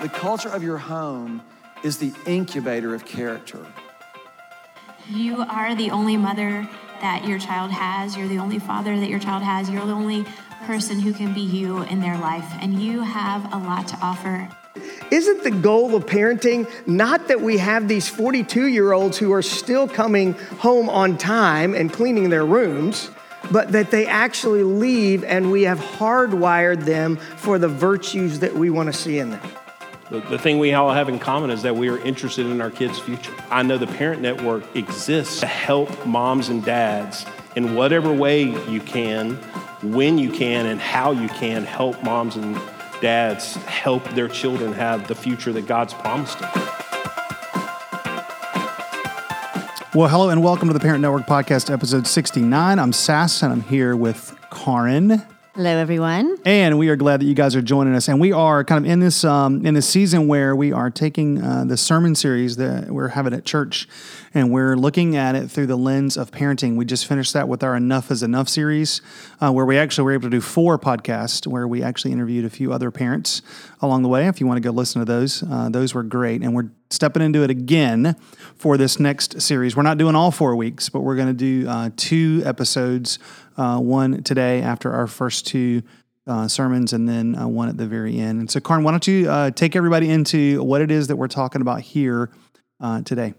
the culture of your home is the incubator of character. You are the only mother that your child has. You're the only father that your child has. You're the only person who can be you in their life, and you have a lot to offer. Isn't the goal of parenting not that we have these 42 year olds who are still coming home on time and cleaning their rooms, but that they actually leave and we have hardwired them for the virtues that we want to see in them? The, the thing we all have in common is that we are interested in our kids' future. I know the Parent Network exists to help moms and dads in whatever way you can, when you can, and how you can help moms and dads help their children have the future that God's promised them. Well, hello and welcome to the Parent Network Podcast, episode 69. I'm Sass and I'm here with Karin. Hello, everyone. And we are glad that you guys are joining us. And we are kind of in this um, in this season where we are taking uh, the sermon series that we're having at church, and we're looking at it through the lens of parenting. We just finished that with our Enough is Enough series, uh, where we actually were able to do four podcasts, where we actually interviewed a few other parents along the way. If you want to go listen to those, uh, those were great. And we're stepping into it again for this next series. We're not doing all four weeks, but we're going to do uh, two episodes uh, one today after our first two uh, sermons, and then uh, one at the very end. And so, Karin, why don't you uh, take everybody into what it is that we're talking about here uh, today?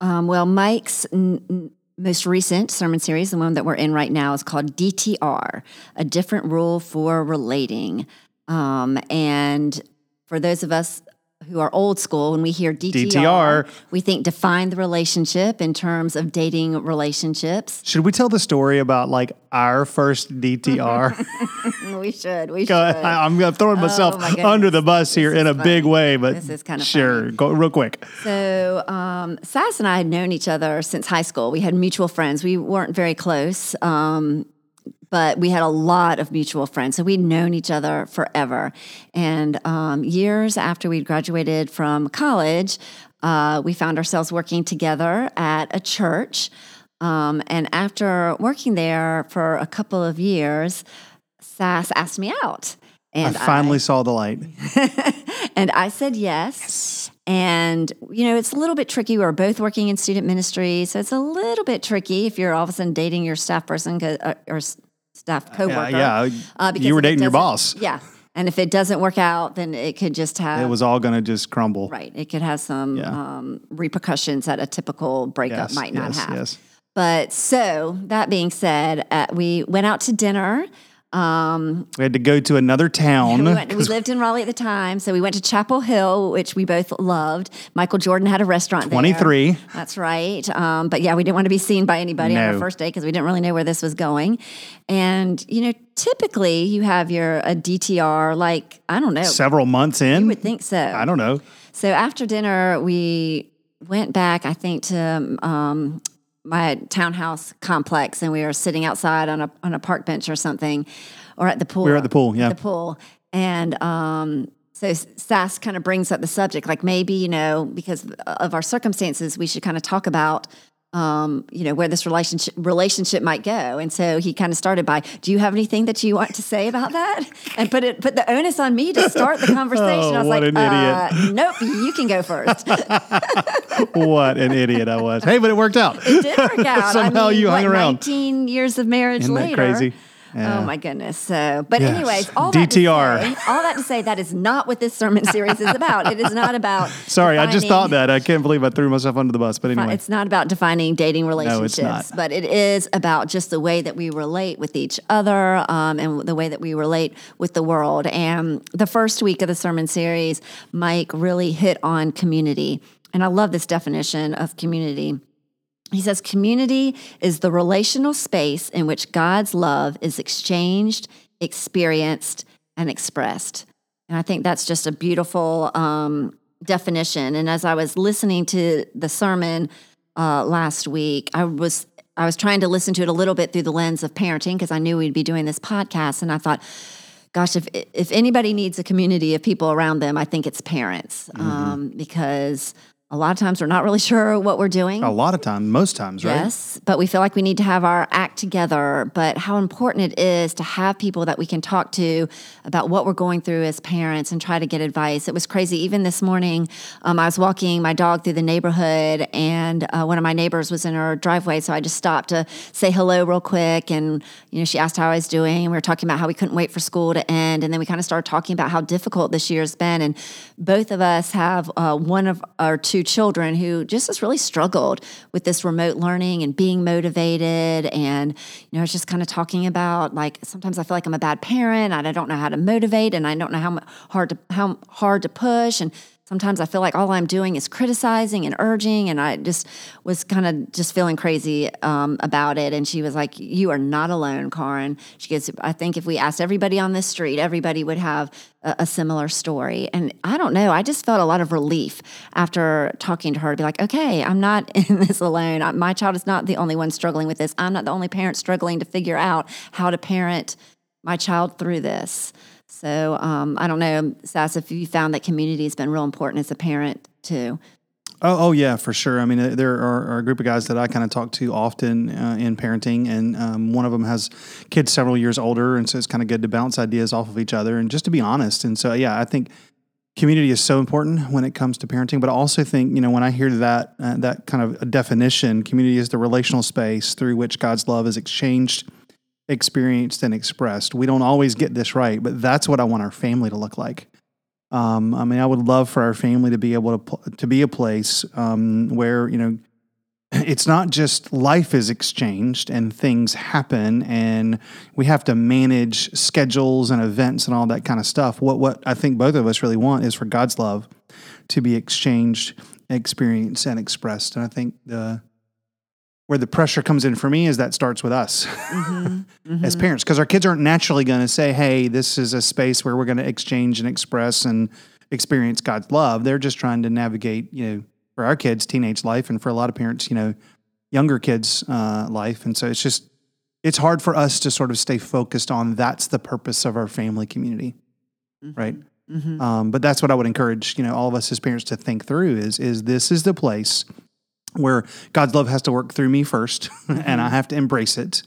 Um, well, Mike's n- most recent sermon series, the one that we're in right now, is called DTR, a different rule for relating. Um, and for those of us who are old school, when we hear DTR, DTR. we think define the relationship in terms of dating relationships. Should we tell the story about like our first DTR? we should. We should. I, am throwing myself Oh, my under the bus here This in a is big way, but This is kinda sure. funny. Go real quick. So, um, Sass and I had known each other since high school. We had mutual friends. We weren't very close, um, but we had a lot of mutual friends. So we'd known each other forever. And um, years after we'd graduated from college, uh, we found ourselves working together at a church. Um, and after working there for a couple of years, Sass asked me out. And I finally saw the light. and I said yes. And, you know, it's a little bit tricky. We're both working in student ministry. So it's a little bit tricky if you're all of a sudden dating your staff person uh, or staff coworker. yeah, uh, because you were dating your boss. Yeah. And if it doesn't work out, then it could just have. It was all going to just crumble. Right. It could have some Yeah. um, repercussions that a typical breakup Yes, might not yes, have. yes. But so that being said, uh, we went out to dinner. Um, We had to go to another town. we, went, we lived in Raleigh at the time, so we went to Chapel Hill, which we both loved. Michael Jordan had a restaurant there. 23. That's right. Um, but yeah, we didn't want to be seen by anybody on No. our first day because we didn't really know where this was going. And you know, typically you have your a DTR like I don't know, several months in. you would think so. I don't know. So after dinner, we went back, I think, to um, my townhouse complex, and we were sitting outside on a on a park bench or something, or at the pool. We were at the pool, yeah. the pool, and um, so Sass kind of brings up the subject, like maybe you know because of our circumstances, we should kind of talk about. Um, you know where this relationship relationship might go, and so he kind of started by, "Do you have anything that you want to say about that?" And put it put the onus on me to start the conversation. Oh, I was what like, an idiot. uh, "Nope, you can go first. what an idiot I was. Hey, but it worked out. It did work out. Somehow I mean, you hung what, around. 19 years of marriage Isn't later. crazy? Yeah. Oh my goodness. So, but Yes. anyways, all that, to say, all that to say, that is not what this sermon series is about. It is not about. Sorry, I just thought that. I can't believe I threw myself under the bus. But anyway, It's not about defining dating relationships. No, it's not. but it is about just the way that we relate with each other um, and the way that we relate with the world. And the first week of the sermon series, Mike really hit on community. And I love this definition of community. He says, community is the relational space in which God's love is exchanged, experienced, and expressed. And I think that's just a beautiful um, definition. And as I was listening to the sermon uh, last week, I was I was trying to listen to it a little bit through the lens of parenting because I knew we'd be doing this podcast, and I thought, gosh, if if anybody needs a community of people around them, I think it's parents um, because a lot of times we're not really sure what we're doing. A lot of times, most times, right? Yes, but we feel like we need to have our act together. But how important it is to have people that we can talk to about what we're going through as parents and try to get advice. It was crazy. Even this morning, um, I was walking my dog through the neighborhood, and uh, one of my neighbors was in her driveway. So I just stopped to say hello real quick. And, you know, she asked how I was doing. And we were talking about how we couldn't wait for school to end. And then we kind of started talking about how difficult this year has been. And both of us have uh, one of our two children who just has really struggled with this remote learning and being motivated. And, you know, it's just kind of talking about like sometimes I feel like I'm a bad parent and I don't know how to motivate and I don't know how hard to how hard to push and sometimes I feel like all I'm doing is criticizing and urging, and I just was kind of just feeling crazy um, about it. And she was like, "You are not alone, Karin." She goes, "I think if we asked everybody on this street, everybody would have a, a, similar story." And I don't know, I just felt a lot of relief after talking to her to be like, "Okay, I'm not in this alone. My child is not the only one struggling with this. I'm not the only parent struggling to figure out how to parent my child through this." So um, I don't know, Sass, if you found that community has been real important as a parent too. Oh, oh yeah, for sure. I mean, uh, there are, are a group of guys that I kind of talk to often uh, in parenting, and um, one of them has kids several years older, and so it's kind of good to bounce ideas off of each other and just to be honest. And so, yeah, I think community is so important when it comes to parenting. But I also think, you know, when I hear that uh, that kind of definition, community is the relational space through which God's love is exchanged experienced and expressed. We don't always get this right, but that's what I want our family to look like. Um, I mean, I would love for our family to be able to to be a place um, where you know it's not just life is exchanged and things happen and we have to manage schedules and events and all that kind of stuff. What what I think both of us really want is for God's love to be exchanged, experienced, and expressed. And I think the where the pressure comes in for me is that starts with us mm-hmm, mm-hmm. as parents because our kids aren't naturally going to say hey this is a space where we're going to exchange and express and experience god's love they're just trying to navigate you know for our kids teenage life and for a lot of parents you know younger kids uh, life and so it's just it's hard for us to sort of stay focused on that's the purpose of our family community mm-hmm. right mm-hmm. um, but that's what i would encourage you know all of us as parents to think through is is this is the place where God's love has to work through me 1st mm-hmm. and I have to embrace it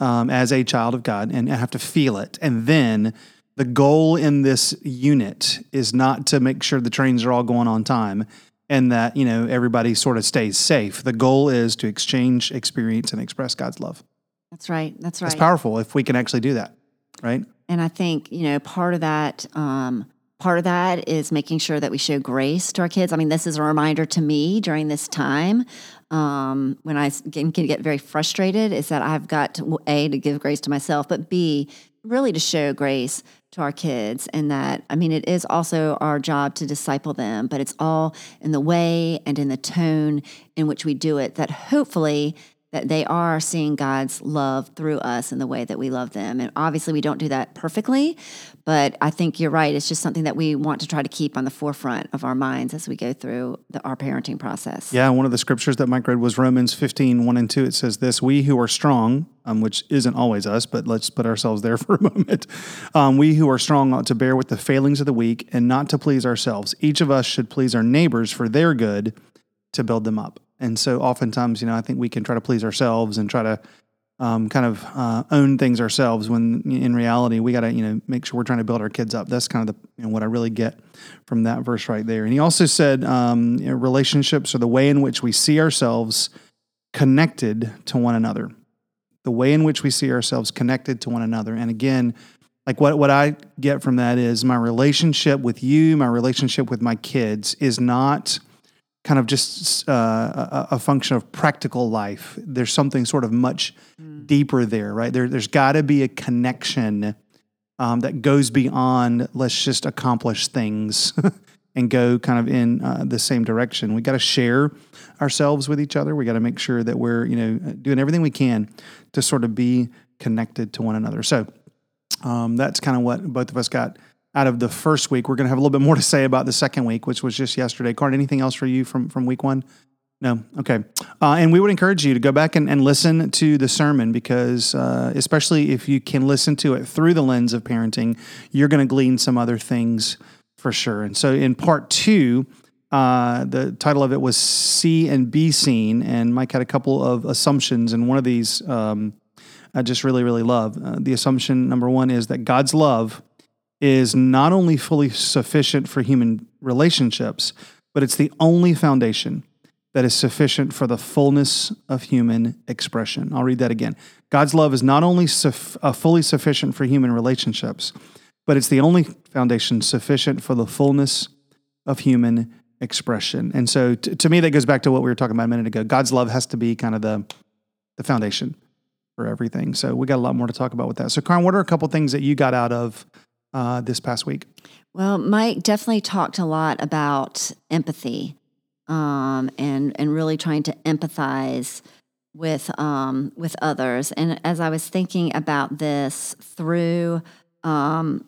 um, as a child of God, and I have to feel it. And then the goal in this unit is not to make sure the trains are all going on time and that you know everybody sort of stays safe. The goal is to exchange, experience, and express God's love. That's right. That's right. It's powerful if we can actually do that, right? And I think you know part of that. Um, Part of that is making sure that we show grace to our kids. I mean, this is a reminder to me during this time um, when I can, get very frustrated is that I've got to, A, to give grace to myself, but B, really to show grace to our kids. And that, I mean, it is also our job to disciple them, but it's all in the way and in the tone in which we do it that hopefully that they are seeing God's love through us in the way that we love them. And obviously, we don't do that perfectly, but I think you're right. It's just something that we want to try to keep on the forefront of our minds as we go through the, our parenting process. Yeah, one of the scriptures that Mike read was Romans 15, 1 and 2. It says this We who are strong, um, which isn't always us, but let's put ourselves there for a moment. Um, we who are strong ought to bear with the failings of the weak and not to please ourselves. Each of us should please our neighbors for their good to build them up. And so oftentimes, you know, I think we can try to please ourselves and try to um, kind of uh, own things ourselves when in reality we got to, you know, make sure we're trying to build our kids up. That's kind of the, you know, what I really get from that verse right there. And he also said um, you know, relationships are the way in which we see ourselves connected to one another. The way in which we see ourselves connected to one another. And again, like what, what I get from that is my relationship with you, my relationship with my kids is not – kind of just uh, a, a, function of practical life. There's something sort of much mm. deeper there, right? There, there's got to be a connection um, that goes beyond let's just accomplish things and go kind of in uh, the same direction. We got to share ourselves with each other. We got to make sure that we're you know doing everything we can to sort of be connected to one another. So um, that's kind of what both of us got out of the first week. We're going to have a little bit more to say about the second week, which was just yesterday. Card, anything else for you from, from week one? No. Okay. Uh, and we would encourage you to go back and, and listen to the sermon because, uh, especially if you can listen to it through the lens of parenting, you're going to glean some other things for sure. And so in part two, Uh, the title of it was See and Be Seen. And Mike had a couple of assumptions. And one of these um, I just really, really love. Uh, the assumption number one is that God's love is not only fully sufficient for human relationships, but it's the only foundation that is sufficient for the fullness of human expression. I'll read that again. God's love is not only suf- uh, fully sufficient for human relationships, but it's the only foundation sufficient for the fullness of human expression. And so, t- to me, that goes back to what we were talking about a minute ago. God's love has to be kind of the the foundation for everything. So we got a lot more to talk about with that. So, Karin, what are a couple things that you got out of uh, this past week? Well, Mike definitely talked a lot about empathy um, and and really trying to empathize with um, with others. And as I was thinking about this through um,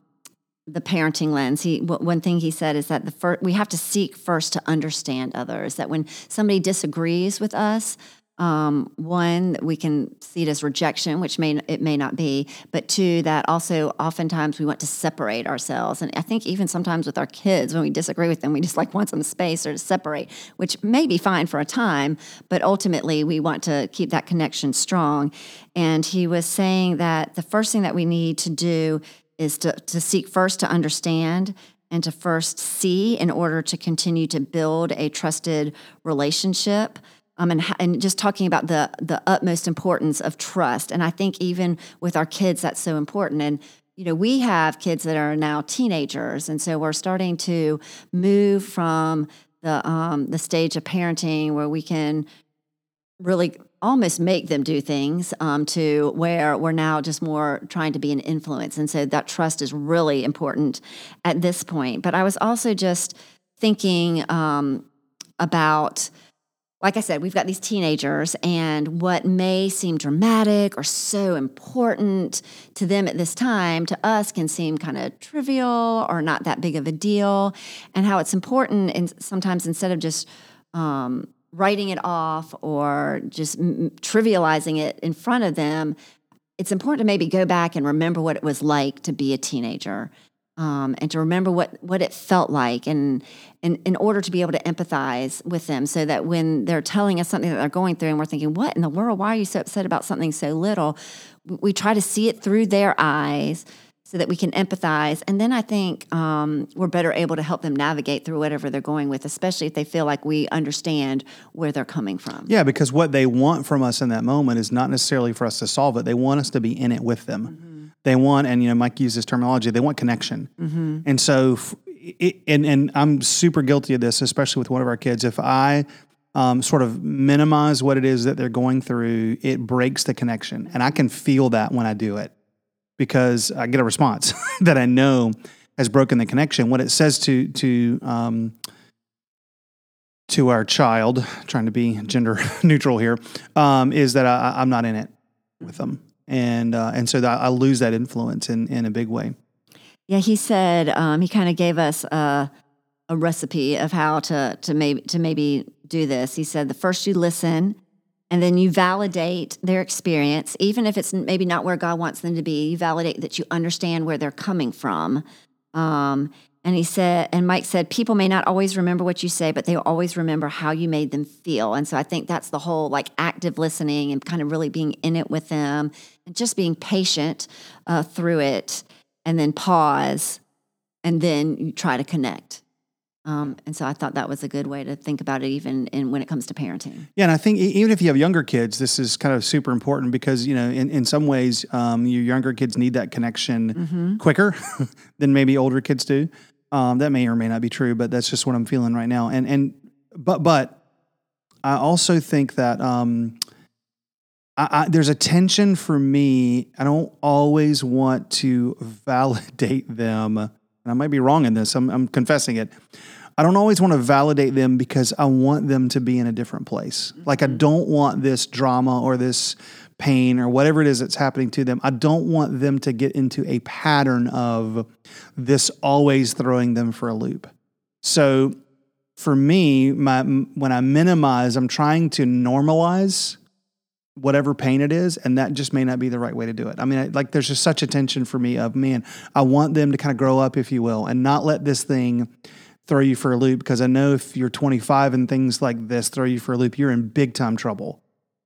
the parenting lens, he one thing he said is that the first, we have to seek first to understand others. That when somebody disagrees with us, um, one we can see it as rejection which may it may not be but two that also oftentimes we want to separate ourselves. And i think even sometimes with our kids when we disagree with them we just like want some space or to separate which may be fine for a time but ultimately we want to keep that connection strong. And he was saying that the first thing that we need to do is to, to seek first to understand and to first see in order to continue to build a trusted relationship um, and, and just talking about the the utmost importance of trust. And I think even with our kids, that's so important. And you know, we have kids that are now teenagers, and so we're starting to move from the um, the stage of parenting where we can really almost make them do things um, to where we're now just more trying to be an influence and so that trust is really important at this point but i was also just thinking um, about like I said, we've got these teenagers, and what may seem dramatic or so important to them at this time, to us can seem kind of trivial or not that big of a deal. And how it's important, and sometimes instead of just um, writing it off or just m- trivializing it in front of them, it's important to maybe go back and remember what it was like to be a teenager um, and to remember what what it felt like and, and in order to be able to empathize with them so that when they're telling us something that they're going through and we're thinking what in the world? Why are you so upset about something so little? We try to see it through their eyes so that we can empathize. And then i think um, we're better able to help them navigate through whatever they're going with especially if they feel like we understand where they're coming from. Yeah because what they want from us in that moment is not necessarily for us to solve it. They want us to be in it with them. Mm-hmm they want, and you know, Mike uses terminology. They want connection, mm-hmm. and so, it, and and I'm super guilty of this, especially with one of our kids. If I um, sort of minimize what it is that they're going through, it breaks the connection, and I can feel that when I do it because I get a response that I know has broken the connection. What it says to to um, to our child, trying to be gender neutral here, um, is that I, I'm not in it with them and uh, and so I lose that influence in in a big way. Yeah, he said um, he kind of gave us a, a recipe of how to to maybe to maybe do this. He said the first you listen, and then you validate their experience, even if it's maybe not where God wants them to be. You validate that you understand where they're coming from. Um, and he said, and Mike said, people may not always remember what you say, but they'll always remember how you made them feel. And so I think that's the whole like active listening and kind of really being in it with them just being patient uh, through it and then pause and then you try to connect. Um, and so I thought that was a good way to think about it, even in, when it comes to parenting. Yeah, and I think even if you have younger kids, this is kind of super important because you know, in, in some ways, um, your younger kids need that connection mm-hmm. quicker than maybe older kids do. Um, that may or may not be true, but that's just what I'm feeling right now. And and but but I also think that um, I, I, there's a tension for me. I don't always want to validate them, and I might be wrong in this. I'm, I'm confessing it. I don't always want to validate them because I want them to be in a different place. Like I mm-hmm. don't want this drama or this pain or whatever it is that's happening to them. I don't want them to get into a pattern of this always throwing them for a loop. So for me, my when I minimize, I'm trying to normalize whatever pain it is, and that just may not be the right way to do it. I mean, like there's just such a tension for me of man, I want them to kind of grow up, if you will, and not let this thing throw you for a loop because I know if you're 25 and things like this throw you for a loop, you're in big time trouble.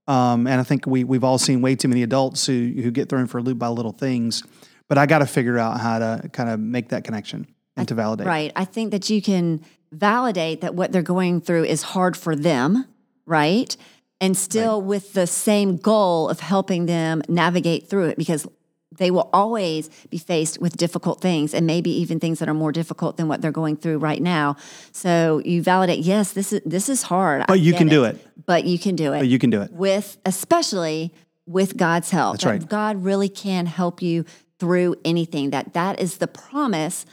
Um, and I think we we've all seen way too many adults who who get thrown for a loop by little things. But I got to figure out how to kind of make that connection and to validate. Right. I think that you can validate that what they're going through is hard for them, right? And still with the same goal of helping them navigate through it because they will always be faced with difficult things and maybe even things that are more difficult than what they're going through right now. So you validate, yes, this is this is hard. But I you can do it. But you can do it. But you can do it. with especially with God's help. That's that right. God really can help you through anything. That that is the promise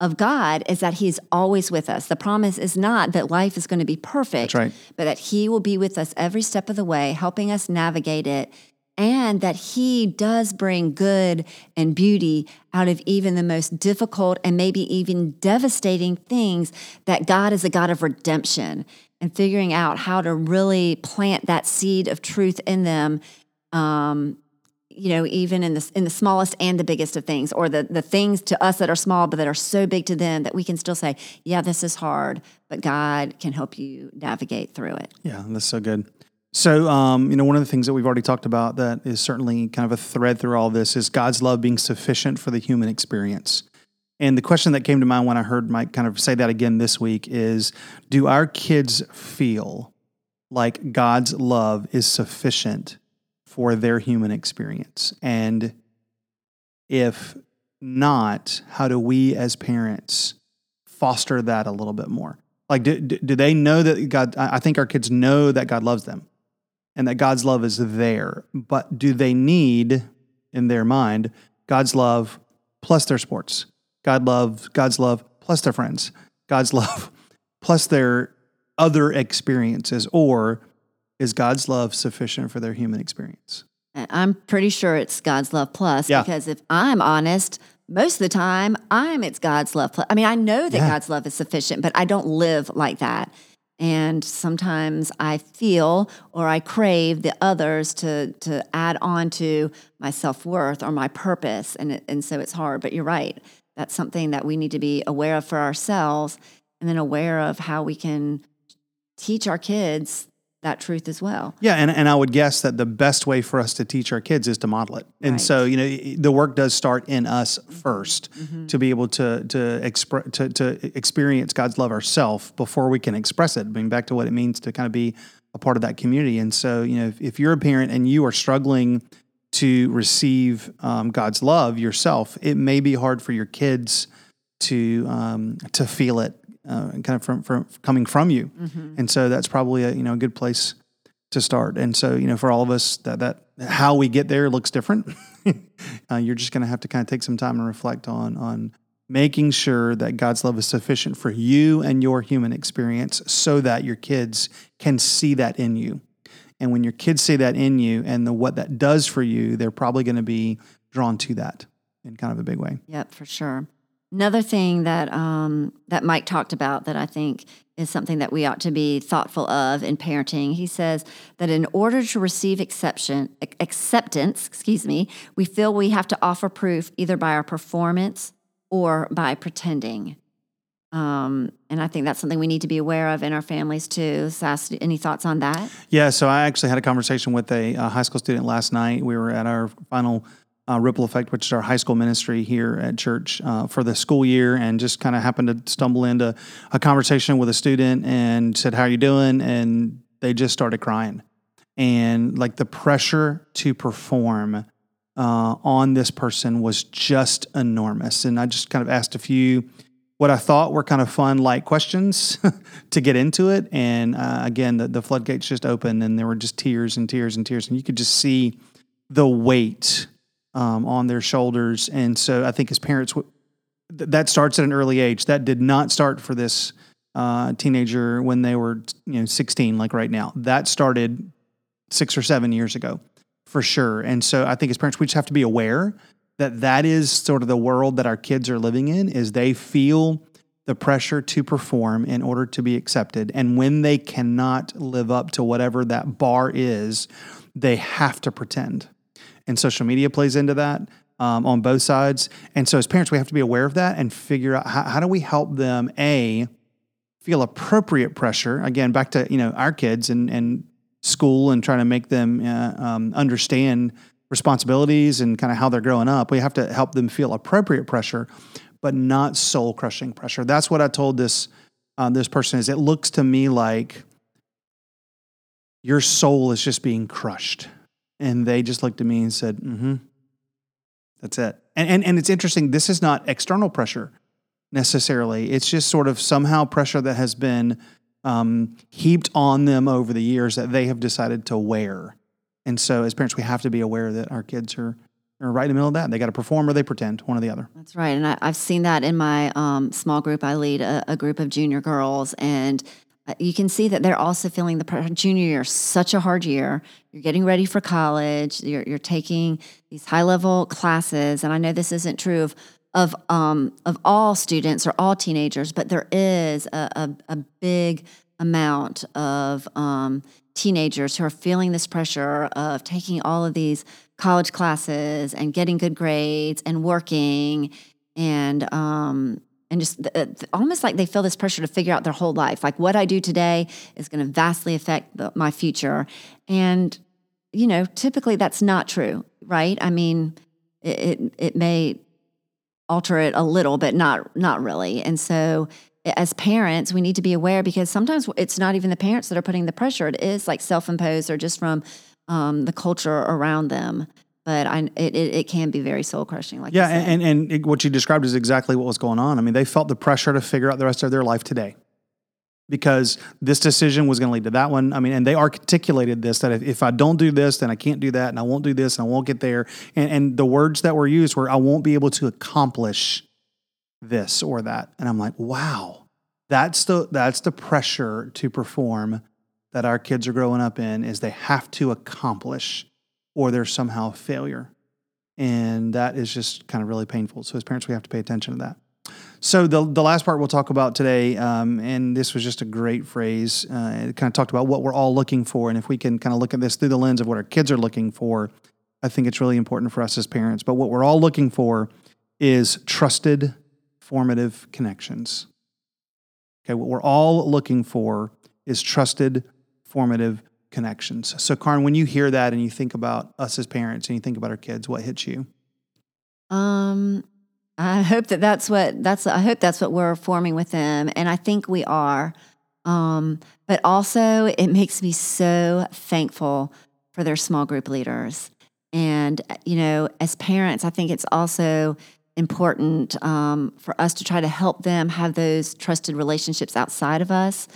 of God is that he's always with us. The promise is not that life is going to be perfect, right. but that he will be with us every step of the way, helping us navigate it. And that he does bring good and beauty out of even the most difficult and maybe even devastating things, that God is a God of redemption and figuring out how to really plant that seed of truth in them um, you know, even in the in the smallest and the biggest of things, or the the things to us that are small but that are so big to them that we can still say, "Yeah, this is hard, but God can help you navigate through it." Yeah, that's so good. So, um, you know, one of the things that we've already talked about that is certainly kind of a thread through all this is God's love being sufficient for the human experience. And the question that came to mind when I heard Mike kind of say that again this week is Do our kids feel like God's love is sufficient for their human experience? And if not, how do we as parents foster that a little bit more? Like, do, do they know that God? I I think our kids know that God loves them and that God's love is there. But do they need, in their mind, God's love plus their sports? God love, God's love plus their friends, God's love plus their other experiences, or is God's love sufficient for their human experience? I'm pretty sure it's God's love plus Yeah. because if I'm honest, most of the time I'm it's God's love plus. I mean, I know that Yeah. God's love is sufficient, but I don't live like that. And sometimes I feel or I crave the others to to add on to my self worth or my purpose, and it, and so it's hard. But you're right; that's something that we need to be aware of for ourselves, and then aware of how we can teach our kids that truth as well. Yeah, and, and I would guess that the best way for us to teach our kids is to model it. And Right. so, you know, the work does start in us 1st to be able to to express to, to experience God's love ourselves before we can express it. Being back to what it means to kind of be a part of that community. And so, you know, if, if you're a parent and you are struggling to receive um, God's love yourself, it may be hard for your kids to um, to feel it uh, kind of from, from coming from you. And so that's probably a you know a good place to start. And so you know for all of us that that how we get there looks different. uh, you're just going to have to kind of take some time and reflect on on making sure that God's love is sufficient for you and your human experience, so that your kids can see that in you. And when your kids see that in you and the what that does for you, they're probably going to be drawn to that in kind of a big way. Yep, for sure. Another thing that um, that Mike talked about that I think is something that we ought to be thoughtful of in parenting. He says that in order to receive exception, acceptance, excuse me, we feel we have to offer proof either by our performance or by pretending. Um, and I think that's something we need to be aware of in our families too. Sass, any thoughts on that? Yeah, so I actually had a conversation with a, uh high school student last night. We were at our final uh, Ripple Effect, which is our high school ministry here at church uh, for the school year, and just kind of happened to stumble into a conversation with a student and said, "How are you doing?" And they just started crying, and like the pressure to perform uh, on this person was just enormous. And I just kind of asked a few what I thought were kind of fun, light questions to get into it. And uh, again, the, the floodgates just opened and there were just tears and tears and tears. And you could just see the weight um, on their shoulders. And so I think as parents, that starts at an early age. That did not start for this uh, teenager when they were, you know, 16, like right now. That started six or seven years ago for sure. And so I think as parents, we just have to be aware that that is sort of the world that our kids are living in is they feel the pressure to perform in order to be accepted. And when they cannot live up to whatever that bar is, they have to pretend. And social media plays into that um, on both sides. And so as parents, we have to be aware of that and figure out how, how do we help them, A, feel appropriate pressure. Again, back to you know our kids and and school and trying to make them uh, um, understand responsibilities and kind of how they're growing up. We have to help them feel appropriate pressure, but not soul crushing pressure. That's what I told this uh, this person. Is it looks to me like your soul is just being crushed, and they just looked at me and said, "Mm-hmm." That's it. And, and and it's interesting. This is not external pressure necessarily. It's just sort of somehow pressure that has been um, heaped on them over the years that they have decided to wear. And so, as parents, we have to be aware that our kids are, are right in the middle of that. They got to perform or they pretend, one or the other. That's right. And I, have seen that in my um, small group. I lead a, a, group of junior girls, and you can see that they're also feeling the pressure. Junior year, such a hard year. You're getting ready for college. You're, you're taking these high level classes, and I know this isn't true of of um, of all students or all teenagers, but there is a, a, a big amount of um, teenagers who are feeling this pressure of taking all of these college classes and getting good grades and working and um, and just almost like they feel this pressure to figure out their whole life. Like what I do today is going to vastly affect the, my future, and you know, typically that's not true, right? I mean, it, it, it may alter it a little, but not not really. And so as parents, we need to be aware because sometimes it's not even the parents that are putting the pressure. It is like self-imposed or just from um, the culture around them. But I, it, it, can be very soul crushing. Like yeah, and and it, what you described is exactly what was going on. I mean, they felt the pressure to figure out the rest of their life today because this decision was going to lead to that one. I mean, and they articulated this that if, if, I don't do this, then I can't do that, and I won't do this, and I won't get there. And, and the words that were used were, I won't be able to accomplish this or that. And I'm like, wow, that's the that's the pressure to perform that our kids are growing up in is they have to accomplish or they're somehow failure. And that is just kind of really painful. So as parents, we have to pay attention to that. So the the last part we'll talk about today, um, and this was just a great phrase. Uh, it kind of talked about what we're all looking for, and if we can kind of look at this through the lens of what our kids are looking for, I think it's really important for us as parents. But what we're all looking for is trusted, formative connections. Okay, what we're all looking for is trusted, formative connections. So, Karin, when you hear that and you think about us as parents and you think about our kids, what hits you? Um, I hope that that's what that's. I hope that's what we're forming with them, and I think we are. Um, but also, it makes me so thankful for their small group leaders. And you know, as parents, I think it's also important um, for us to try to help them have those trusted relationships outside of us.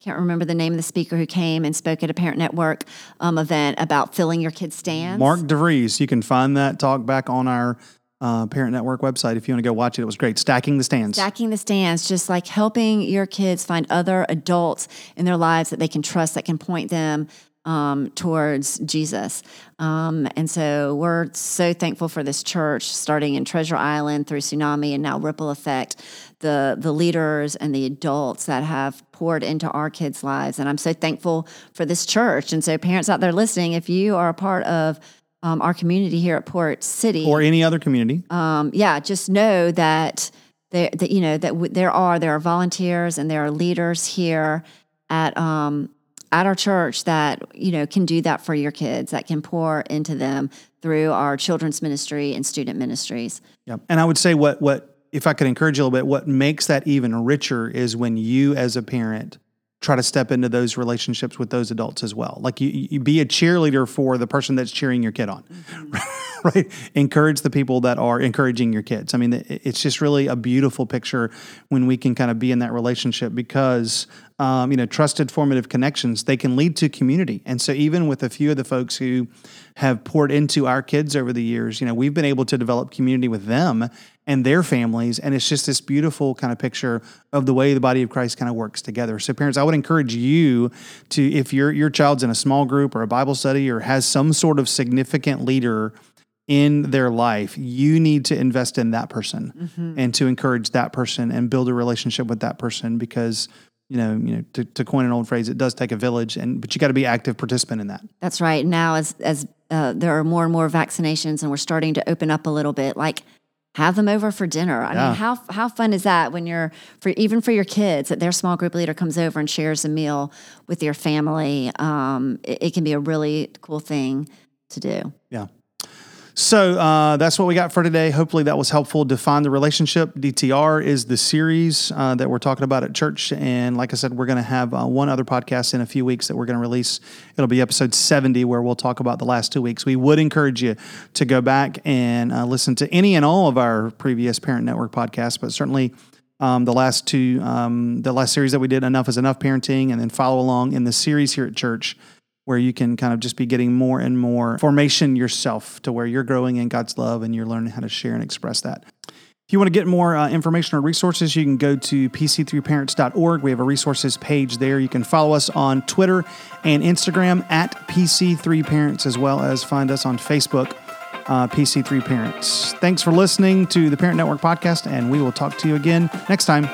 Can't remember the name of the speaker who came and spoke at a Parent Network um, event about filling your kids' stands. Mark DeVries. You can find that talk back on our uh, Parent Network website if you want to go watch it. It was great. Stacking the stands. Stacking the stands, just like helping your kids find other adults in their lives that they can trust, that can point them um, towards Jesus. Um, and so we're so thankful for this church, starting in Treasure Island through Tsunami and now Ripple Effect, the, the leaders and the adults that have poured into our kids' lives. And I'm so thankful for this church. And so, parents out there listening, if you are a part of um, our community here at Port City or any other community. Um, yeah, just know that there, that you know that w- there are there are volunteers and there are leaders here at um, at our church that you know can do that for your kids that can pour into them through our children's ministry and student ministries. Yeah, and I would say what what if I could encourage you a little bit, what makes that even richer is when you as a parent try to step into those relationships with those adults as well. Like you, you be a cheerleader for the person that's cheering your kid on, mm-hmm. right? Encourage the people that are encouraging your kids. I mean, it's just really a beautiful picture when we can kind of be in that relationship because um, you know, trusted formative connections, they can lead to community. And so, even with a few of the folks who have poured into our kids over the years, you know, we've been able to develop community with them and their families. And it's just this beautiful kind of picture of the way the body of Christ kind of works together. So, parents, I would encourage you to, if your your child's in a small group or a Bible study or has some sort of significant leader in their life, you need to invest in that person mm-hmm. and to encourage that person and build a relationship with that person because you know, you know, to, to coin an old phrase, it does take a village, and but you got to be active participant in that. That's right. Now, as as uh, there are more and more vaccinations, and we're starting to open up a little bit, like have them over for dinner. I Yeah. mean, how how fun is that when you're for even for your kids that their small group leader comes over and shares a meal with your family. Um, it, it can be a really cool thing to do. Yeah. So uh, that's what we got for today. Hopefully that was helpful. Define the relationship. DTR is the series uh, that we're talking about at church, and like I said, we're going to have uh, one other podcast in a few weeks that we're going to release. It'll be episode seventy, where we'll talk about the last two weeks. We would encourage you to go back and uh, listen to any and all of our previous Parent Network podcasts, but certainly. Um, the last two, um, the last series that we did, Enough is Enough Parenting, and then follow along in the series here at church where you can kind of just be getting more and more formation yourself to where you're growing in God's love and you're learning how to share and express that. If you want to get more uh, information or resources, you can go to pc3parents.org. We have a resources page there. You can follow us on Twitter and Instagram at PC3Parents, as well as find us on Facebook, uh, PC3Parents. Thanks for listening to the Parent Network podcast, and we will talk to you again next time.